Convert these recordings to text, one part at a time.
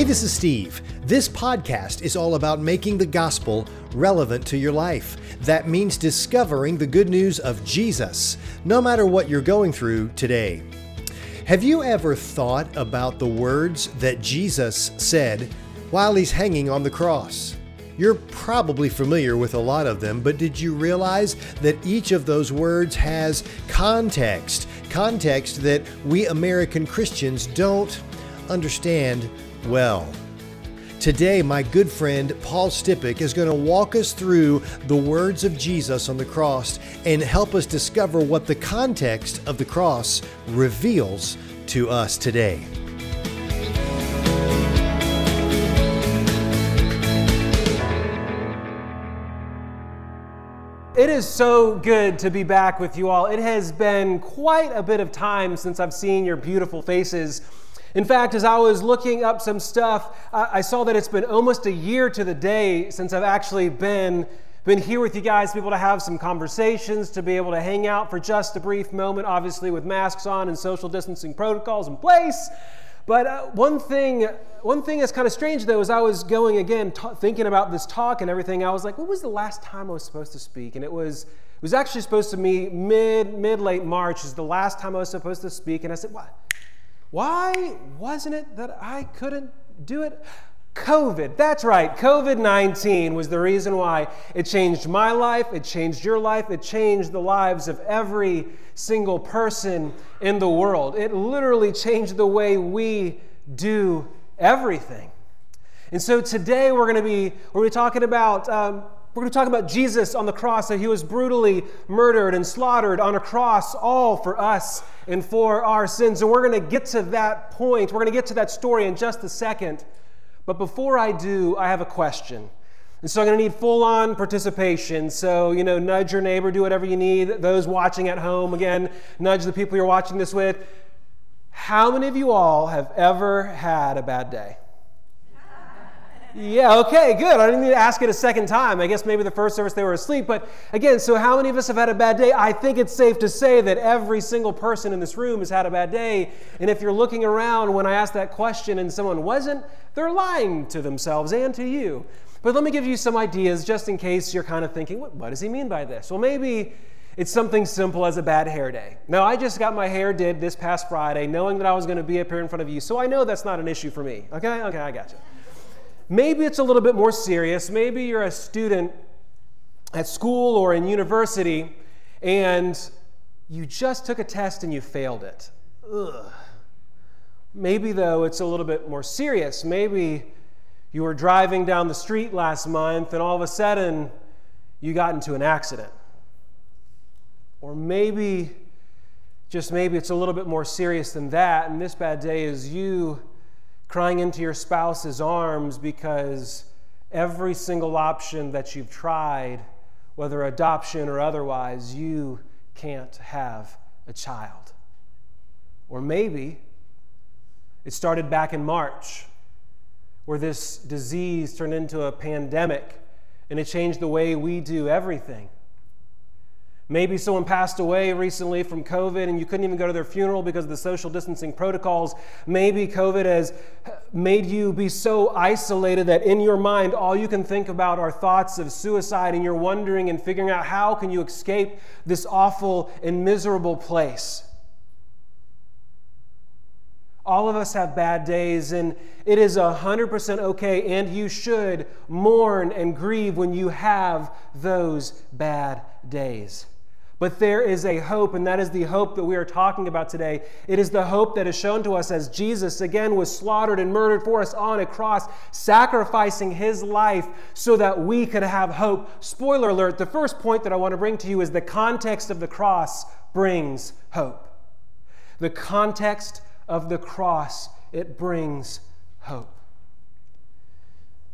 Hey, this is Steve. This podcast is all about making the gospel relevant to your life. That means discovering the good news of Jesus, no matter what you're going through today. Have you ever thought about the words that Jesus said while he's hanging on the cross? You're probably familiar with a lot of them, but did you realize that each of those words has context? Context that we American Christians don't understand well. Today, my good friend Paul Stippich is going to walk us through the words of Jesus on the cross and help us discover what the context of the cross reveals to us today. It is so good to be back with you all. It has been quite a bit of time since I've seen your beautiful faces. In fact, as I was looking up some stuff, I saw that it's been almost a year to the day since I've actually been, been here with you guys, to be able to have some conversations, to be able to hang out for just a brief moment, obviously with masks on and social distancing protocols in place. But uh, one thing, one thing that's kind of strange though, is I was going again, t- thinking about this talk and everything, I was like, "What was the last time I was supposed to speak?" And it was, it was actually supposed to be mid, mid late March is the last time I was supposed to speak. And I said, "What? Why wasn't it that I couldn't do it? COVID. That's right. COVID 19 was the reason why it changed my life, it changed your life, it changed the lives of every single person in the world. It literally changed the way we do everything. And so today we're going to be, we're going to be talking about. Um, we're going to talk about Jesus on the cross, that he was brutally murdered and slaughtered on a cross, all for us and for our sins. And we're going to get to that point. We're going to get to that story in just a second. But before I do, I have a question. And so I'm going to need full on participation. So, you know, nudge your neighbor, do whatever you need. Those watching at home, again, nudge the people you're watching this with. How many of you all have ever had a bad day? Yeah, okay, good. I didn't need to ask it a second time. I guess maybe the first service they were asleep. But again, so how many of us have had a bad day? I think it's safe to say that every single person in this room has had a bad day. And if you're looking around when I asked that question and someone wasn't, they're lying to themselves and to you. But let me give you some ideas just in case you're kind of thinking, what, what does he mean by this? Well, maybe it's something simple as a bad hair day. Now, I just got my hair did this past Friday, knowing that I was going to be up here in front of you, so I know that's not an issue for me. Okay? Okay, I got you. Maybe it's a little bit more serious. Maybe you're a student at school or in university and you just took a test and you failed it. Ugh. Maybe, though, it's a little bit more serious. Maybe you were driving down the street last month and all of a sudden you got into an accident. Or maybe, just maybe, it's a little bit more serious than that, and this bad day is you crying into your spouse's arms because every single option that you've tried, whether adoption or otherwise, you can't have a child. Or maybe it started back in March, where this disease turned into a pandemic and it changed the way we do everything. Maybe someone passed away recently from COVID and you couldn't even go to their funeral because of the social distancing protocols. Maybe COVID has made you be so isolated that in your mind all you can think about are thoughts of suicide and you're wondering and figuring out how can you escape this awful and miserable place. All of us have bad days, and it is 100% okay, and you should mourn and grieve when you have those bad days. But there is a hope, and that is the hope that we are talking about today. It is the hope that is shown to us as Jesus again was slaughtered and murdered for us on a cross, sacrificing his life so that we could have hope. Spoiler alert the first point that I want to bring to you is the context of the cross brings hope. The context of the cross, it brings hope.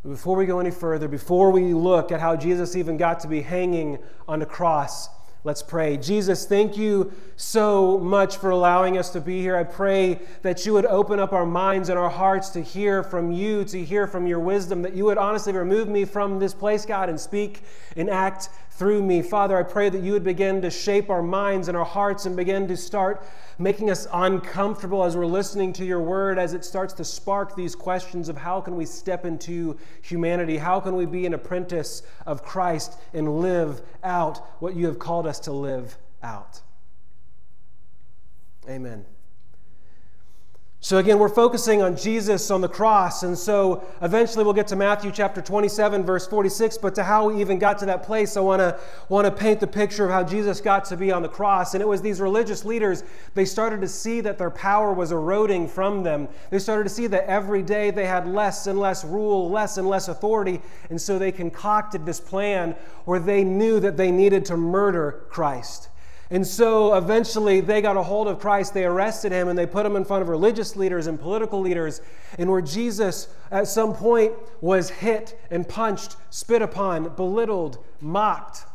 Before we go any further, before we look at how Jesus even got to be hanging on the cross, Let's pray. Jesus, thank you so much for allowing us to be here. I pray that you would open up our minds and our hearts to hear from you, to hear from your wisdom, that you would honestly remove me from this place, God, and speak and act through me. Father, I pray that you would begin to shape our minds and our hearts and begin to start making us uncomfortable as we're listening to your word, as it starts to spark these questions of how can we step into humanity? How can we be an apprentice of Christ and live out what you have called us to live out? Amen. So, again, we're focusing on Jesus on the cross. And so eventually we'll get to Matthew chapter 27, verse 46. But to how we even got to that place, I want to want to paint the picture of how Jesus got to be on the cross. And it was these religious leaders, they started to see that their power was eroding from them. They started to see that every day they had less and less rule, less and less authority. And so they concocted this plan where they knew that they needed to murder Christ. And so eventually they got a hold of Christ, they arrested him, and they put him in front of religious leaders and political leaders. And where Jesus at some point was hit and punched, spit upon, belittled, mocked.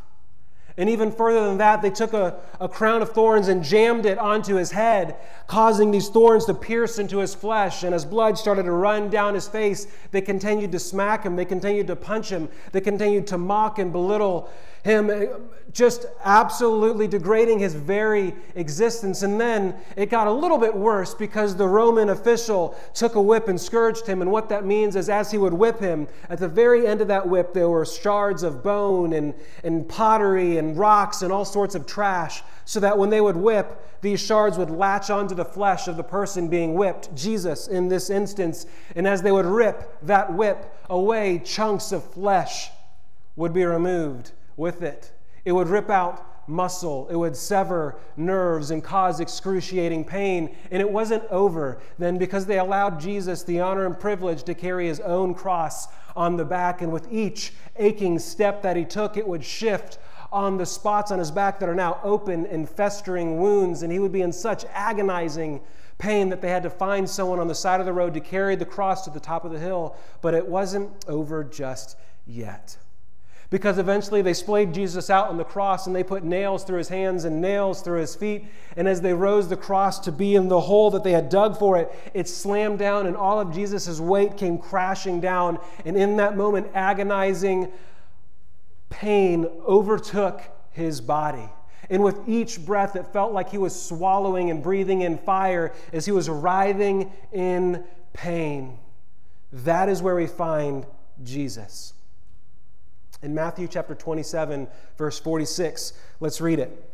And even further than that, they took a, a crown of thorns and jammed it onto his head, causing these thorns to pierce into his flesh. And as blood started to run down his face, they continued to smack him, they continued to punch him, they continued to mock and belittle him eh, just absolutely degrading his very existence. And then it got a little bit worse because the Roman official took a whip and scourged him. And what that means is, as he would whip him, at the very end of that whip, there were shards of bone and, and pottery and rocks and all sorts of trash, so that when they would whip, these shards would latch onto the flesh of the person being whipped, Jesus in this instance. And as they would rip that whip away, chunks of flesh would be removed with it. It would rip out muscle, it would sever nerves and cause excruciating pain. And it wasn't over then because they allowed Jesus the honor and privilege to carry his own cross on the back. And with each aching step that he took, it would shift on the spots on his back that are now open and festering wounds. And he would be in such agonizing pain that they had to find someone on the side of the road to carry the cross to the top of the hill. But it wasn't over just yet because eventually they splayed Jesus out on the cross and they put nails through his hands and nails through his feet. And as they rose the cross to be in the hole that they had dug for it, it slammed down and all of Jesus' weight came crashing down. And in that moment, agonizing pain overtook his body. And with each breath, it felt like he was swallowing and breathing in fire as he was writhing in pain. That is where we find Jesus in Matthew chapter 27, verse 46. Let's read it.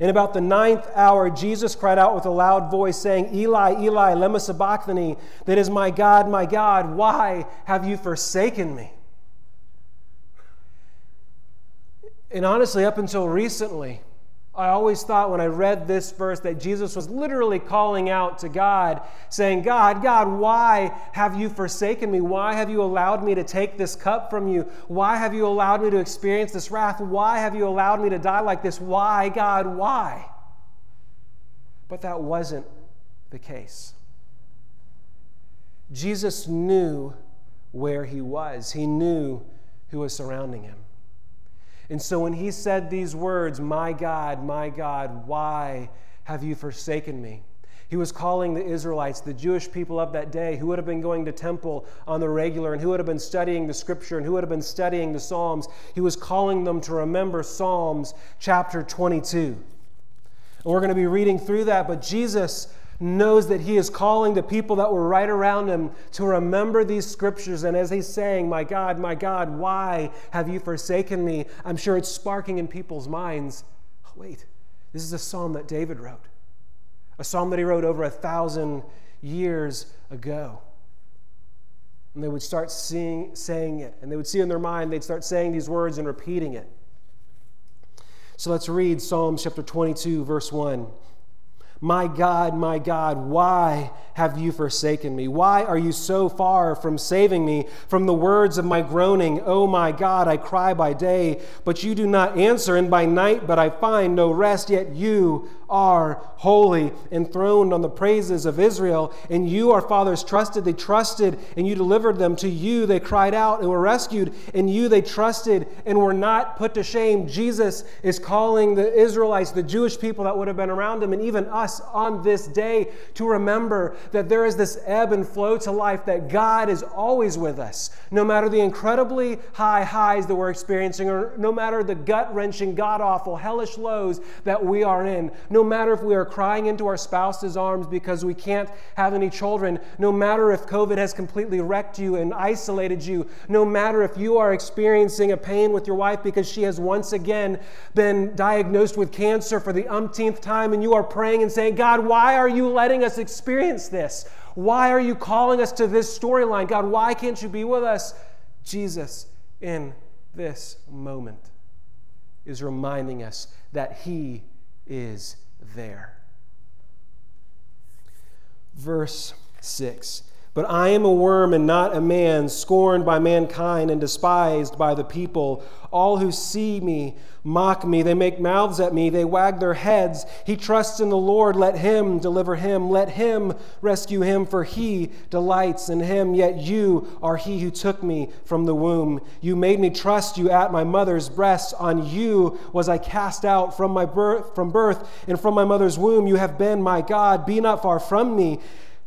In about the ninth hour, Jesus cried out with a loud voice, saying, Eli, Eli, lema sabachthani, that is, my God, my God, why have you forsaken me? And honestly, up until recently, I always thought when I read this verse that Jesus was literally calling out to God, saying, God, God, why have you forsaken me? Why have you allowed me to take this cup from you? Why have you allowed me to experience this wrath? Why have you allowed me to die like this? Why, God, why? But that wasn't the case. Jesus knew where he was, he knew who was surrounding him. And so when he said these words, My God, my God, why have you forsaken me? He was calling the Israelites, the Jewish people of that day, who would have been going to temple on the regular and who would have been studying the scripture and who would have been studying the Psalms. He was calling them to remember Psalms chapter 22. And we're going to be reading through that, but Jesus knows that he is calling the people that were right around him to remember these scriptures. And as he's saying, My God, my God, why have you forsaken me? I'm sure it's sparking in people's minds. Oh, wait, this is a psalm that David wrote, a psalm that he wrote over a thousand years ago. And they would start seeing, saying it, and they would see in their mind, they'd start saying these words and repeating it. So let's read Psalm chapter 22, verse 1. My God, my God, why have you forsaken me? Why are you so far from saving me from the words of my groaning? Oh my God, I cry by day, but you do not answer, and by night, but I find no rest. Yet you are holy, enthroned on the praises of Israel. And you, our fathers, trusted. They trusted, and you delivered them. To you they cried out and were rescued. And you they trusted and were not put to shame. Jesus is calling the Israelites, the Jewish people that would have been around him, and even us on this day to remember that there is this ebb and flow to life, that God is always with us. No matter the incredibly high highs that we're experiencing, or no matter the gut wrenching, god awful, hellish lows that we are in, no matter if we are crying into our spouse's arms because we can't have any children, no matter if COVID has completely wrecked you and isolated you, no matter if you are experiencing a pain with your wife because she has once again been diagnosed with cancer for the umpteenth time, and you are praying and saying, God, why are you letting us experience this? Why are you calling us to this storyline? God, why can't you be with us? Jesus, in this moment, is reminding us that He is there. Verse 6 but I am a worm and not a man, scorned by mankind and despised by the people. All who see me mock me. They make mouths at me. They wag their heads. He trusts in the Lord. Let him deliver him. Let him rescue him, for he delights in him. Yet you are he who took me from the womb. You made me trust you at my mother's breast. On you was I cast out from my birth, from birth and from my mother's womb. You have been my God. Be not far from me.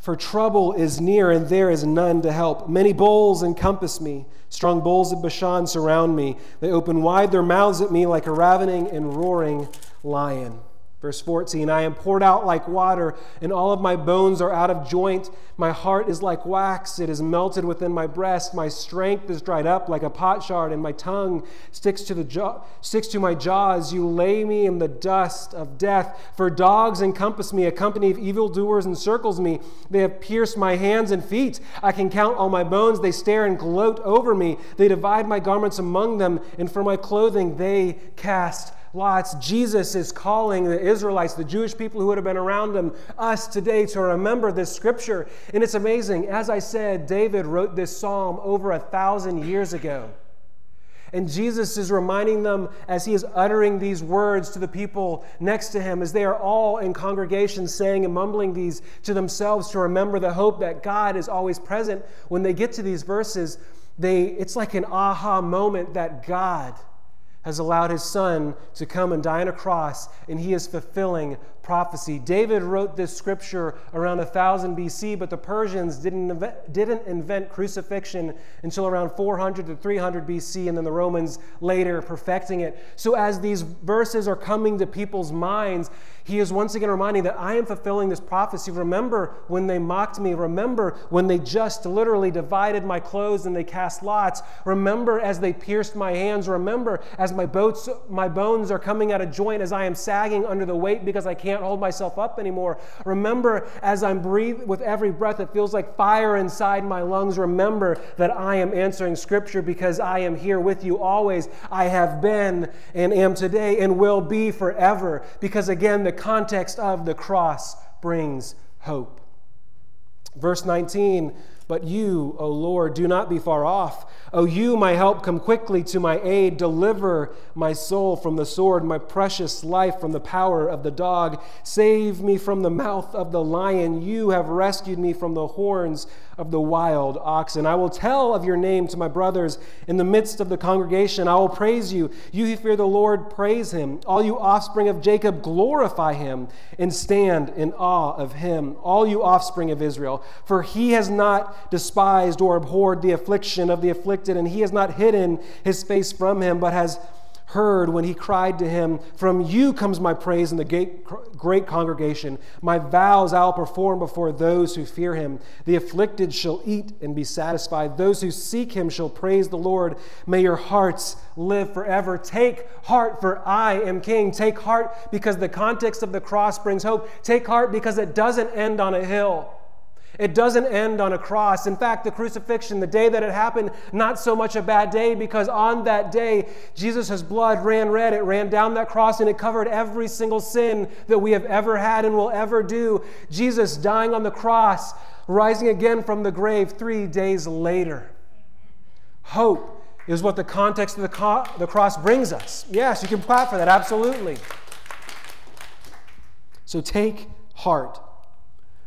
For trouble is near, and there is none to help. Many bulls encompass me. Strong bulls of Bashan surround me. They open wide their mouths at me like a ravening and roaring lion. Verse 14 I am poured out like water, and all of my bones are out of joint. My heart is like wax, it is melted within my breast. My strength is dried up like a potsherd, and my tongue sticks to, the jaw, sticks to my jaws. You lay me in the dust of death. For dogs encompass me, a company of evildoers encircles me. They have pierced my hands and feet. I can count all my bones. They stare and gloat over me. They divide my garments among them, and for my clothing they cast lots. Jesus is calling the Israelites, the Jewish people who would have been around him, us today to remember this scripture. And it's amazing. As I said, David wrote this psalm over a thousand years ago. And Jesus is reminding them as he is uttering these words to the people next to him, as they are all in congregation saying and mumbling these to themselves to remember the hope that God is always present. When they get to these verses, they, it's like an aha moment that God has allowed his son to come and die on a cross, and he is fulfilling prophecy. David wrote this scripture around 1000 BC, but the Persians didn't invent, didn't invent crucifixion until around 400 to 300 BC, and then the Romans later perfecting it. So, as these verses are coming to people's minds, he is once again reminding that I am fulfilling this prophecy. Remember when they mocked me. Remember when they just literally divided my clothes and they cast lots. Remember as they pierced my hands. Remember as my, boats, my bones are coming out of joint as I am sagging under the weight because I can't can't hold myself up anymore. Remember, as I'm breathing with every breath, it feels like fire inside my lungs. Remember that I am answering Scripture because I am here with you always. I have been and am today and will be forever. Because again, the context of the cross brings hope. Verse 19 but you, O Lord, do not be far off. O you, my help, come quickly to my aid. Deliver my soul from the sword, my precious life from the power of the dog. Save me from the mouth of the lion. You have rescued me from the horns of the wild oxen. I will tell of your name to my brothers in the midst of the congregation. I will praise you. You who fear the Lord, praise him. All you offspring of Jacob, glorify him and stand in awe of him. All you offspring of Israel, for he has not despised or abhorred the affliction of the afflicted, and he has not hidden his face from him, but has heard when he cried to him, From you comes my praise in the great congregation. My vows I'll perform before those who fear him. The afflicted shall eat and be satisfied. Those who seek him shall praise the Lord. May your hearts live forever. Take heart, for I am king. Take heart because the context of the cross brings hope. Take heart because it doesn't end on a hill. It doesn't end on a cross. In fact, the crucifixion, the day that it happened, not so much a bad day because on that day, Jesus' blood ran red. It ran down that cross and it covered every single sin that we have ever had and will ever do. Jesus dying on the cross, rising again from the grave three days later. Hope is what the context of the, co- the cross brings us. Yes, you can clap for that, absolutely. So take heart.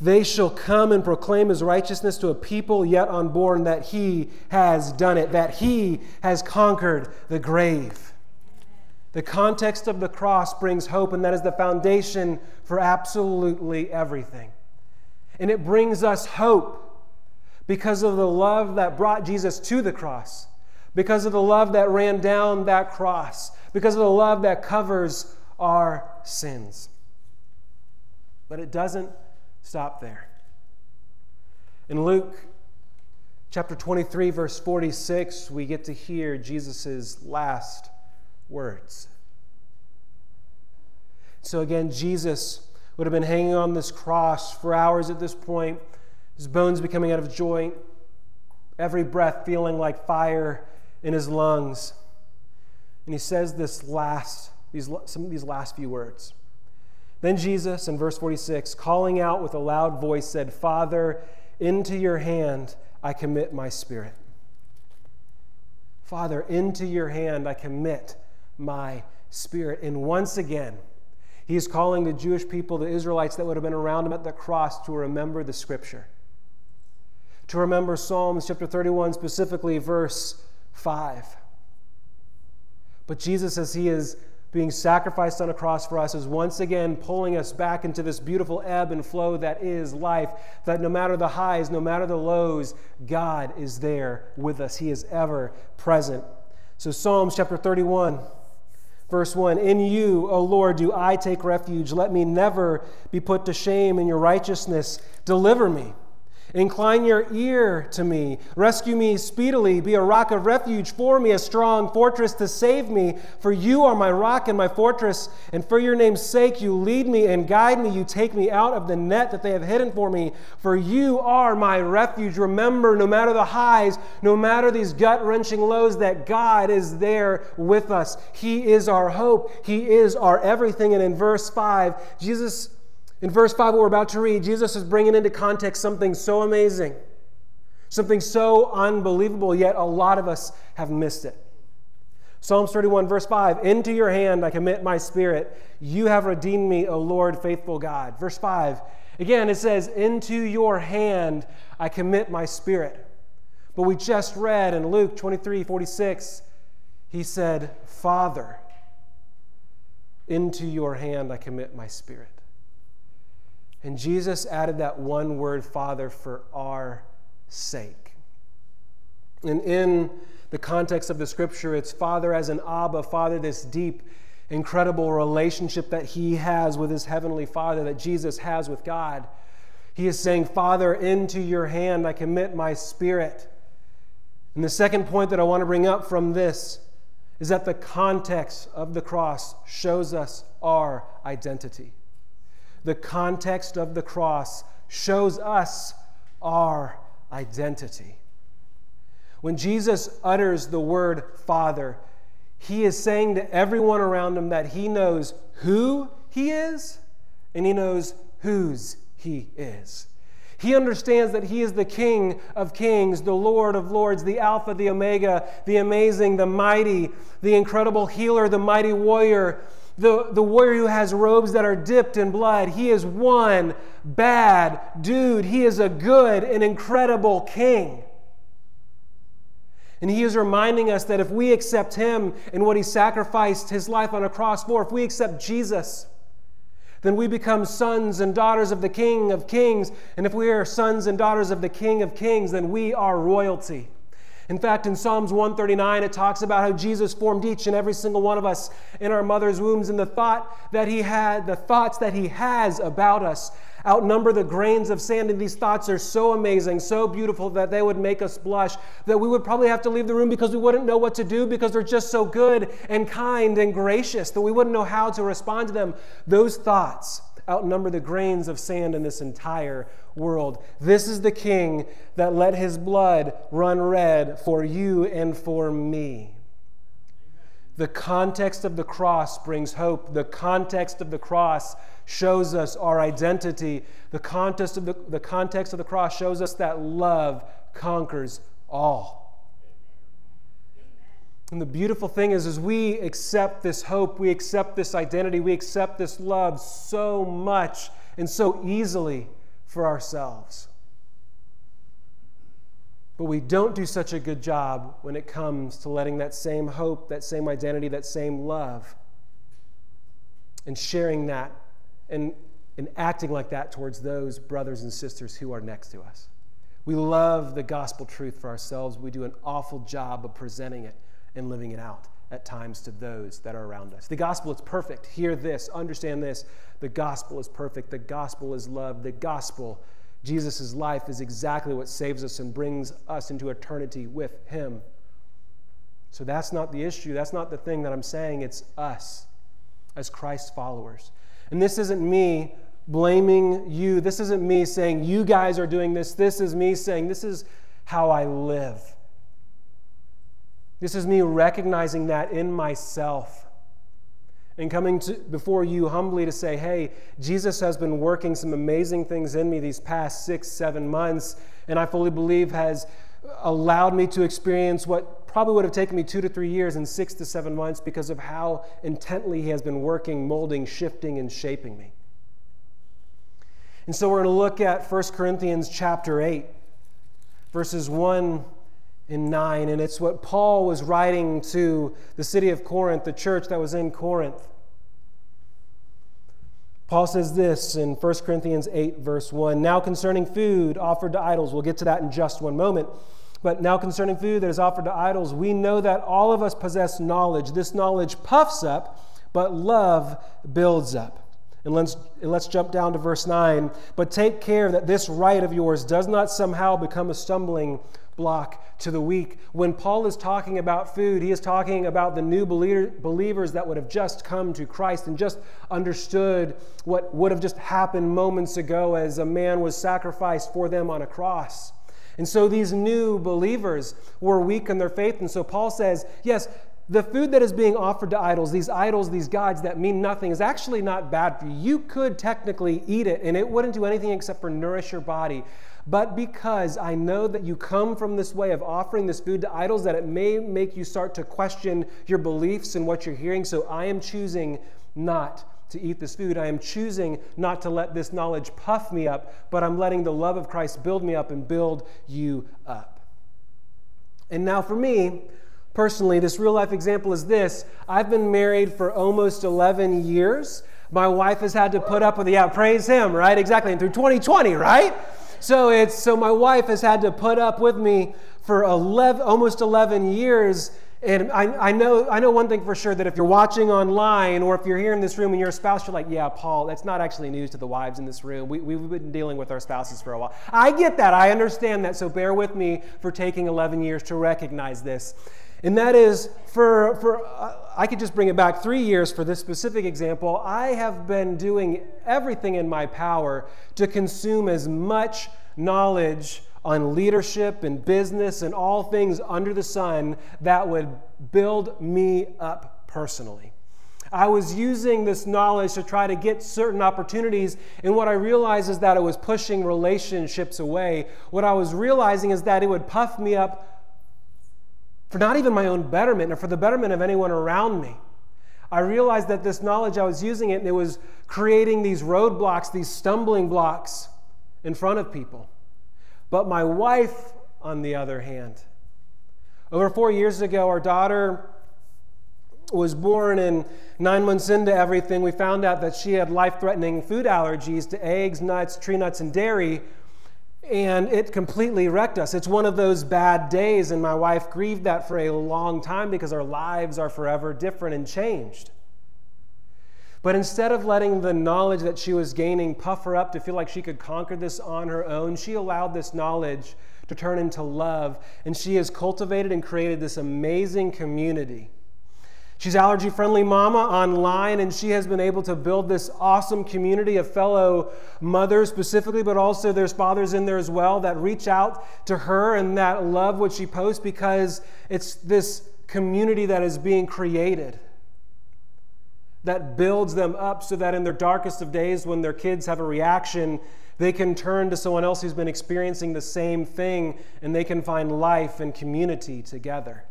They shall come and proclaim his righteousness to a people yet unborn that he has done it, that he has conquered the grave. The context of the cross brings hope, and that is the foundation for absolutely everything. And it brings us hope because of the love that brought Jesus to the cross, because of the love that ran down that cross, because of the love that covers our sins. But it doesn't stop there. In Luke chapter 23, verse 46, we get to hear Jesus' last words. So again, Jesus would have been hanging on this cross for hours at this point his bones becoming out of joint, every breath feeling like fire in his lungs. And he says this last, these, some of these last few words. Then Jesus, in verse 46, calling out with a loud voice, said, Father, into your hand I commit my spirit. Father, into your hand I commit my spirit. And once again, he is calling the Jewish people, the Israelites that would have been around him at the cross, to remember the scripture to remember Psalms chapter 31, specifically verse 5. But Jesus, as he is being sacrificed on a cross for us, is once again pulling us back into this beautiful ebb and flow that is life. That no matter the highs, no matter the lows, God is there with us. He is ever present. So, Psalms chapter 31. Verse 1 In you, O Lord, do I take refuge. Let me never be put to shame in your righteousness. Deliver me. Incline your ear to me. Rescue me speedily. Be a rock of refuge for me, a strong fortress to save me. For you are my rock and my fortress, and for your name's sake you lead me and guide me. You take me out of the net that they have hidden for me. For you are my refuge. Remember, no matter the highs, no matter these gut wrenching lows, that God is there with us. He is our hope, He is our everything. And in verse 5, Jesus in verse 5, what we're about to read, Jesus is bringing into context something so amazing, something so unbelievable, yet a lot of us have missed it. Psalms 31, verse 5 Into your hand I commit my spirit. You have redeemed me, O Lord, faithful God. Verse 5, again, it says, Into your hand I commit my spirit. But we just read in Luke 23, 46, he said, Father, into your hand I commit my spirit. And Jesus added that one word, Father, for our sake. And in the context of the scripture, it's Father as an Abba, Father, this deep, incredible relationship that he has with his heavenly Father, that Jesus has with God. He is saying, Father, into your hand I commit my spirit. And the second point that I want to bring up from this is that the context of the cross shows us our identity the context of the cross shows us our identity. When Jesus utters the word Father, he is saying to everyone around him that he knows who he is and he knows whose he is. He understands that he is the King of kings, the Lord of lords, the Alpha, the Omega, the amazing, the mighty, the incredible healer, the mighty warrior, the, the warrior who has robes that are dipped in blood. He is one bad dude. He is a good and incredible king. And he is reminding us that if we accept him and what he sacrificed his life on a cross for, if we accept Jesus, then we become sons and daughters of the King of Kings. And if we are sons and daughters of the King of Kings, then we are royalty. In fact, in Psalms 139, it talks about how Jesus formed each and every single one of us in our mother's wombs, and the thought that he had, the thoughts that he has about us outnumber the grains of sand. And these thoughts are so amazing, so beautiful that they would make us blush, that we would probably have to leave the room because we wouldn't know what to do because they're just so good and kind and gracious that we wouldn't know how to respond to them. Those thoughts outnumber the grains of sand in this entire world. This is the king that let his blood run red for you and for me. The context of the cross brings hope. The context of the cross shows us our identity. The context of the, the, context of the cross shows us that love conquers all. And the beautiful thing is, as we accept this hope, we accept this identity, we accept this love so much and so easily for ourselves. But we don't do such a good job when it comes to letting that same hope, that same identity, that same love, and sharing that and, and acting like that towards those brothers and sisters who are next to us. We love the gospel truth for ourselves. We do an awful job of presenting it and living it out at times to those that are around us. The gospel is perfect. Hear this, understand this. The gospel is perfect. The gospel is love. The gospel, Jesus' life, is exactly what saves us and brings us into eternity with Him. So that's not the issue. That's not the thing that I'm saying. It's us as Christ's followers. And this isn't me blaming you. This isn't me saying, you guys are doing this. This is me saying, this is how I live. This is me recognizing that in myself and coming to, before you humbly to say, hey, Jesus has been working some amazing things in me these past six, seven months, and I fully believe has allowed me to experience what probably would have taken me two to three years in six to seven months because of how intently He has been working, molding, shifting, and shaping me. And so we're going to look at 1 Corinthians chapter 8, verses 1 in 9. And it's what Paul was writing to the city of Corinth, the church that was in Corinth. Paul says this in 1 Corinthians 8, verse 1 Now concerning food offered to idols, we'll get to that in just one moment. But now concerning food that is offered to idols, we know that all of us possess knowledge. This knowledge puffs up, but love builds up. And let's, and let's jump down to verse 9. But take care that this right of yours does not somehow become a stumbling block to the weak. When Paul is talking about food, he is talking about the new believers that would have just come to Christ and just understood what would have just happened moments ago as a man was sacrificed for them on a cross. And so these new believers were weak in their faith. And so Paul says, yes, the food that is being offered to idols, these idols, these gods that mean nothing, is actually not bad for you. You could technically eat it, and it wouldn't do anything except for nourish your body but because I know that you come from this way of offering this food to idols, that it may make you start to question your beliefs and what you're hearing. So I am choosing not to eat this food. I am choosing not to let this knowledge puff me up, but I'm letting the love of Christ build me up and build you up. And now, for me, personally, this real life example is this I've been married for almost 11 years. My wife has had to put up with, yeah, praise him, right? Exactly. And through 2020, right? So it's so my wife has had to put up with me for 11, almost 11 years. And I, I, know, I know one thing for sure that if you're watching online or if you're here in this room and you're a spouse, you're like, yeah, Paul, that's not actually news to the wives in this room. We, we've been dealing with our spouses for a while. I get that. I understand that. So bear with me for taking 11 years to recognize this. And that is for, for uh, I could just bring it back three years for this specific example. I have been doing everything in my power to consume as much knowledge on leadership and business and all things under the sun that would build me up personally. I was using this knowledge to try to get certain opportunities, and what I realized is that it was pushing relationships away. What I was realizing is that it would puff me up for not even my own betterment or for the betterment of anyone around me. I realized that this knowledge, I was using it, and it was creating these roadblocks, these stumbling blocks in front of people. But my wife, on the other hand, over four years ago, our daughter was born, and nine months into everything, we found out that she had life threatening food allergies to eggs, nuts, tree nuts, and dairy and it completely wrecked us. It's one of those bad days, and my wife grieved that for a long time because our lives are forever different and changed. But instead of letting the knowledge that she was gaining puff her up to feel like she could conquer this on her own, she allowed this knowledge to turn into love, and she has cultivated and created this amazing community She's allergy friendly mama online, and she has been able to build this awesome community of fellow mothers specifically, but also there's fathers in there as well that reach out to her and that love what she posts because it's this community that is being created that builds them up so that in their darkest of days, when their kids have a reaction, they can turn to someone else who's been experiencing the same thing and they can find life and community together.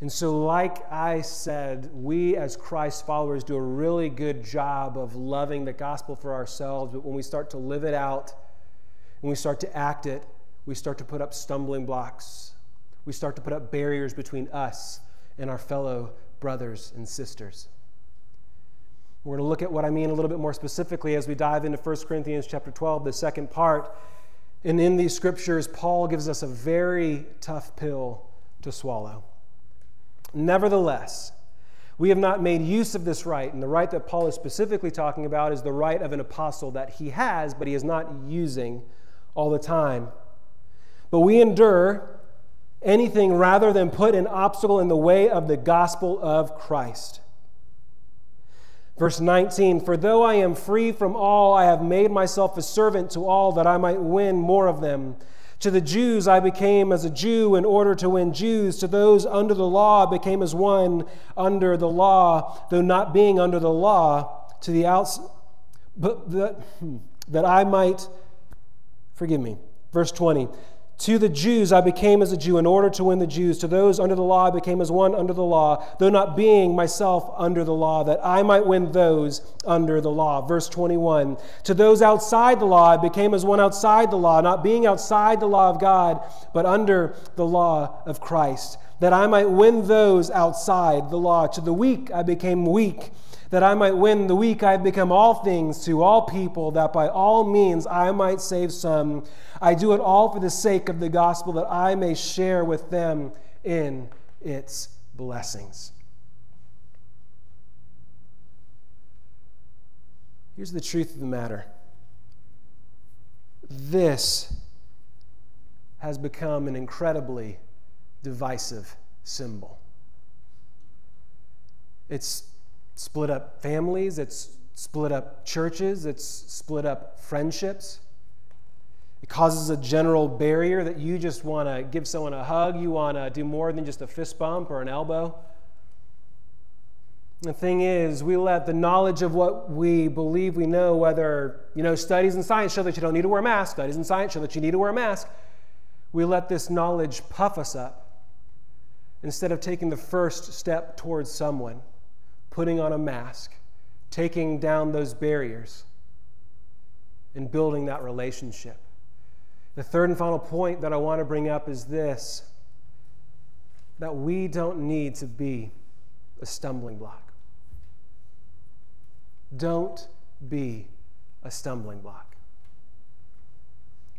And so, like I said, we as Christ followers do a really good job of loving the gospel for ourselves, but when we start to live it out, when we start to act it, we start to put up stumbling blocks. We start to put up barriers between us and our fellow brothers and sisters. We're going to look at what I mean a little bit more specifically as we dive into 1 Corinthians chapter 12, the second part. And in these scriptures, Paul gives us a very tough pill to swallow. Nevertheless, we have not made use of this right, and the right that Paul is specifically talking about is the right of an apostle that he has, but he is not using all the time. But we endure anything rather than put an obstacle in the way of the gospel of Christ. Verse 19 For though I am free from all, I have made myself a servant to all that I might win more of them. To the Jews I became as a Jew in order to win Jews. To those under the law I became as one under the law, though not being under the law, to the outs but that, hmm, that I might forgive me. Verse 20. To the Jews I became as a Jew in order to win the Jews. To those under the law I became as one under the law, though not being myself under the law, that I might win those under the law. Verse 21. To those outside the law I became as one outside the law, not being outside the law of God, but under the law of Christ, that I might win those outside the law. To the weak I became weak that I might win the weak, I have become all things to all people, that by all means I might save some. I do it all for the sake of the gospel, that I may share with them in its blessings. Here's the truth of the matter this has become an incredibly divisive symbol. It's split up families, it's split up churches, it's split up friendships. It causes a general barrier that you just want to give someone a hug, you want to do more than just a fist bump or an elbow. The thing is, we let the knowledge of what we believe we know, whether, you know, studies in science show that you don't need to wear a mask, studies in science show that you need to wear a mask, we let this knowledge puff us up instead of taking the first step towards someone putting on a mask, taking down those barriers, and building that relationship. The third and final point that I want to bring up is this that we don't need to be a stumbling block. Don't be a stumbling block.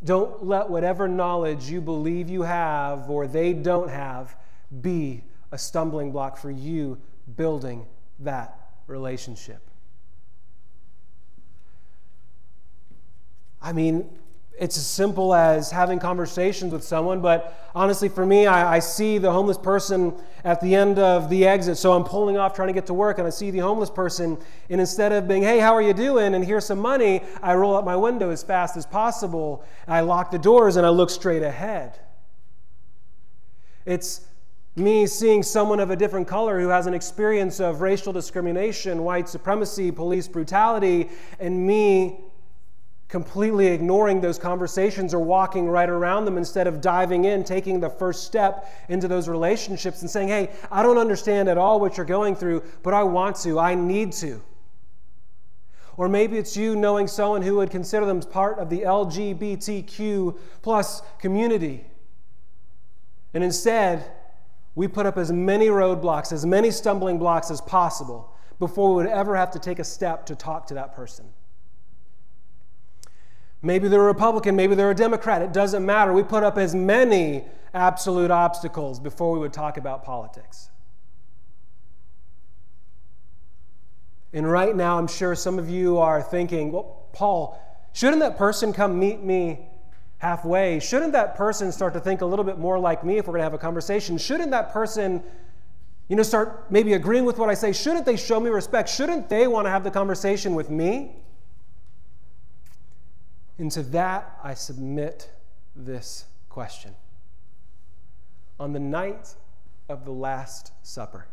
Don't let whatever knowledge you believe you have or they don't have be a stumbling block for you building that relationship. I mean, it's as simple as having conversations with someone, but honestly, for me, I, I, see the homeless person at the end of the exit. So I'm pulling off trying to get to work, and I see the homeless person, and instead of being, hey, how are you doing? And here's some money, I roll up my window as fast as possible. I lock the doors, and I look straight ahead. It's me seeing someone of a different color who has an experience of racial discrimination, white supremacy, police brutality, and me completely ignoring those conversations or walking right around them instead of diving in, taking the first step into those relationships and saying, Hey, I don't understand at all what you're going through, but I want to, I need to. Or maybe it's you knowing someone who would consider them part of the LGBTQ plus community. And instead, we put up as many roadblocks, as many stumbling blocks as possible before we would ever have to take a step to talk to that person. Maybe they're a Republican, maybe they're a Democrat, it doesn't matter. We put up as many absolute obstacles before we would talk about politics. And right now, I'm sure some of you are thinking, well, Paul, shouldn't that person come meet me halfway, shouldn't that person start to think a little bit more like me if we're going to have a conversation? Shouldn't that person, you know, start maybe agreeing with what I say? Shouldn't they show me respect? Shouldn't they want to have the conversation with me? And to that, I submit this question. On the night of the Last Supper,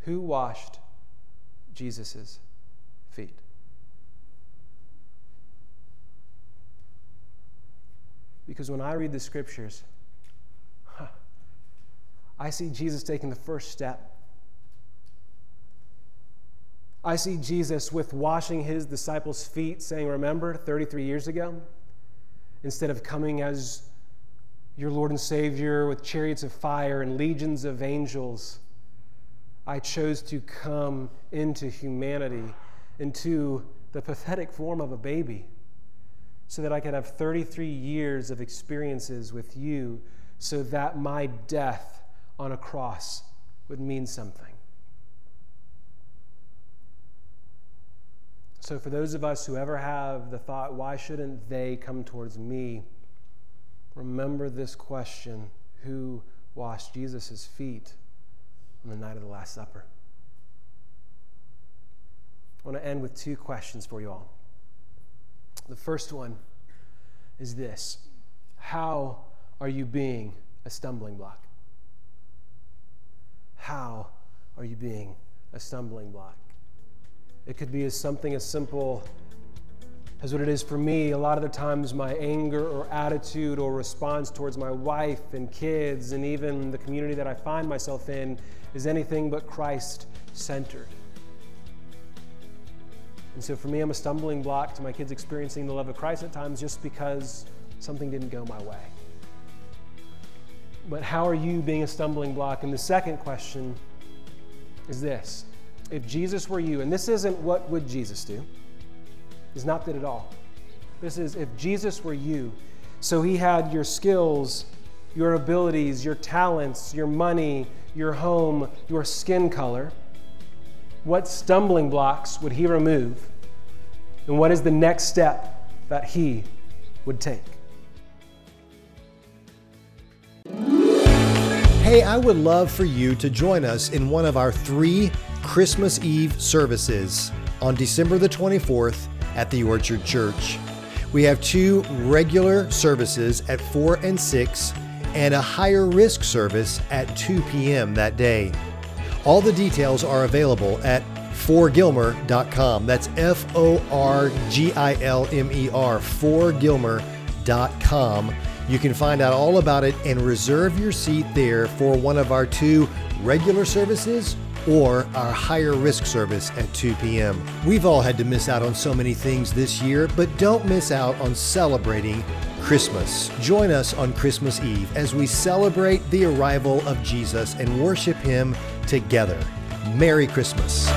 who washed Jesus' feet? Because when I read the scriptures, huh, I see Jesus taking the first step. I see Jesus with washing his disciples' feet, saying, Remember 33 years ago? Instead of coming as your Lord and Savior with chariots of fire and legions of angels, I chose to come into humanity, into the pathetic form of a baby, so that I could have 33 years of experiences with you, so that my death on a cross would mean something. So, for those of us who ever have the thought, why shouldn't they come towards me? Remember this question Who washed Jesus' feet on the night of the Last Supper? I want to end with two questions for you all. The first one is this How are you being a stumbling block? How are you being a stumbling block? It could be as something as simple as what it is for me. A lot of the times, my anger or attitude or response towards my wife and kids and even the community that I find myself in is anything but Christ centered. And so for me, I'm a stumbling block to my kids experiencing the love of Christ at times just because something didn't go my way. But how are you being a stumbling block? And the second question is this if Jesus were you, and this isn't what would Jesus do, it's not that at all. This is if Jesus were you, so he had your skills, your abilities, your talents, your money, your home, your skin color what stumbling blocks would he remove? And what is the next step that he would take? Hey, I would love for you to join us in one of our three Christmas Eve services on December the 24th at the Orchard Church. We have two regular services at 4 and 6 and a higher risk service at 2 p.m. that day. All the details are available at forgilmer.com. That's F O R G I L M E R, forgilmer.com. You can find out all about it and reserve your seat there for one of our two regular services or our higher risk service at 2 p.m. We've all had to miss out on so many things this year, but don't miss out on celebrating Christmas. Join us on Christmas Eve as we celebrate the arrival of Jesus and worship Him together. Merry Christmas.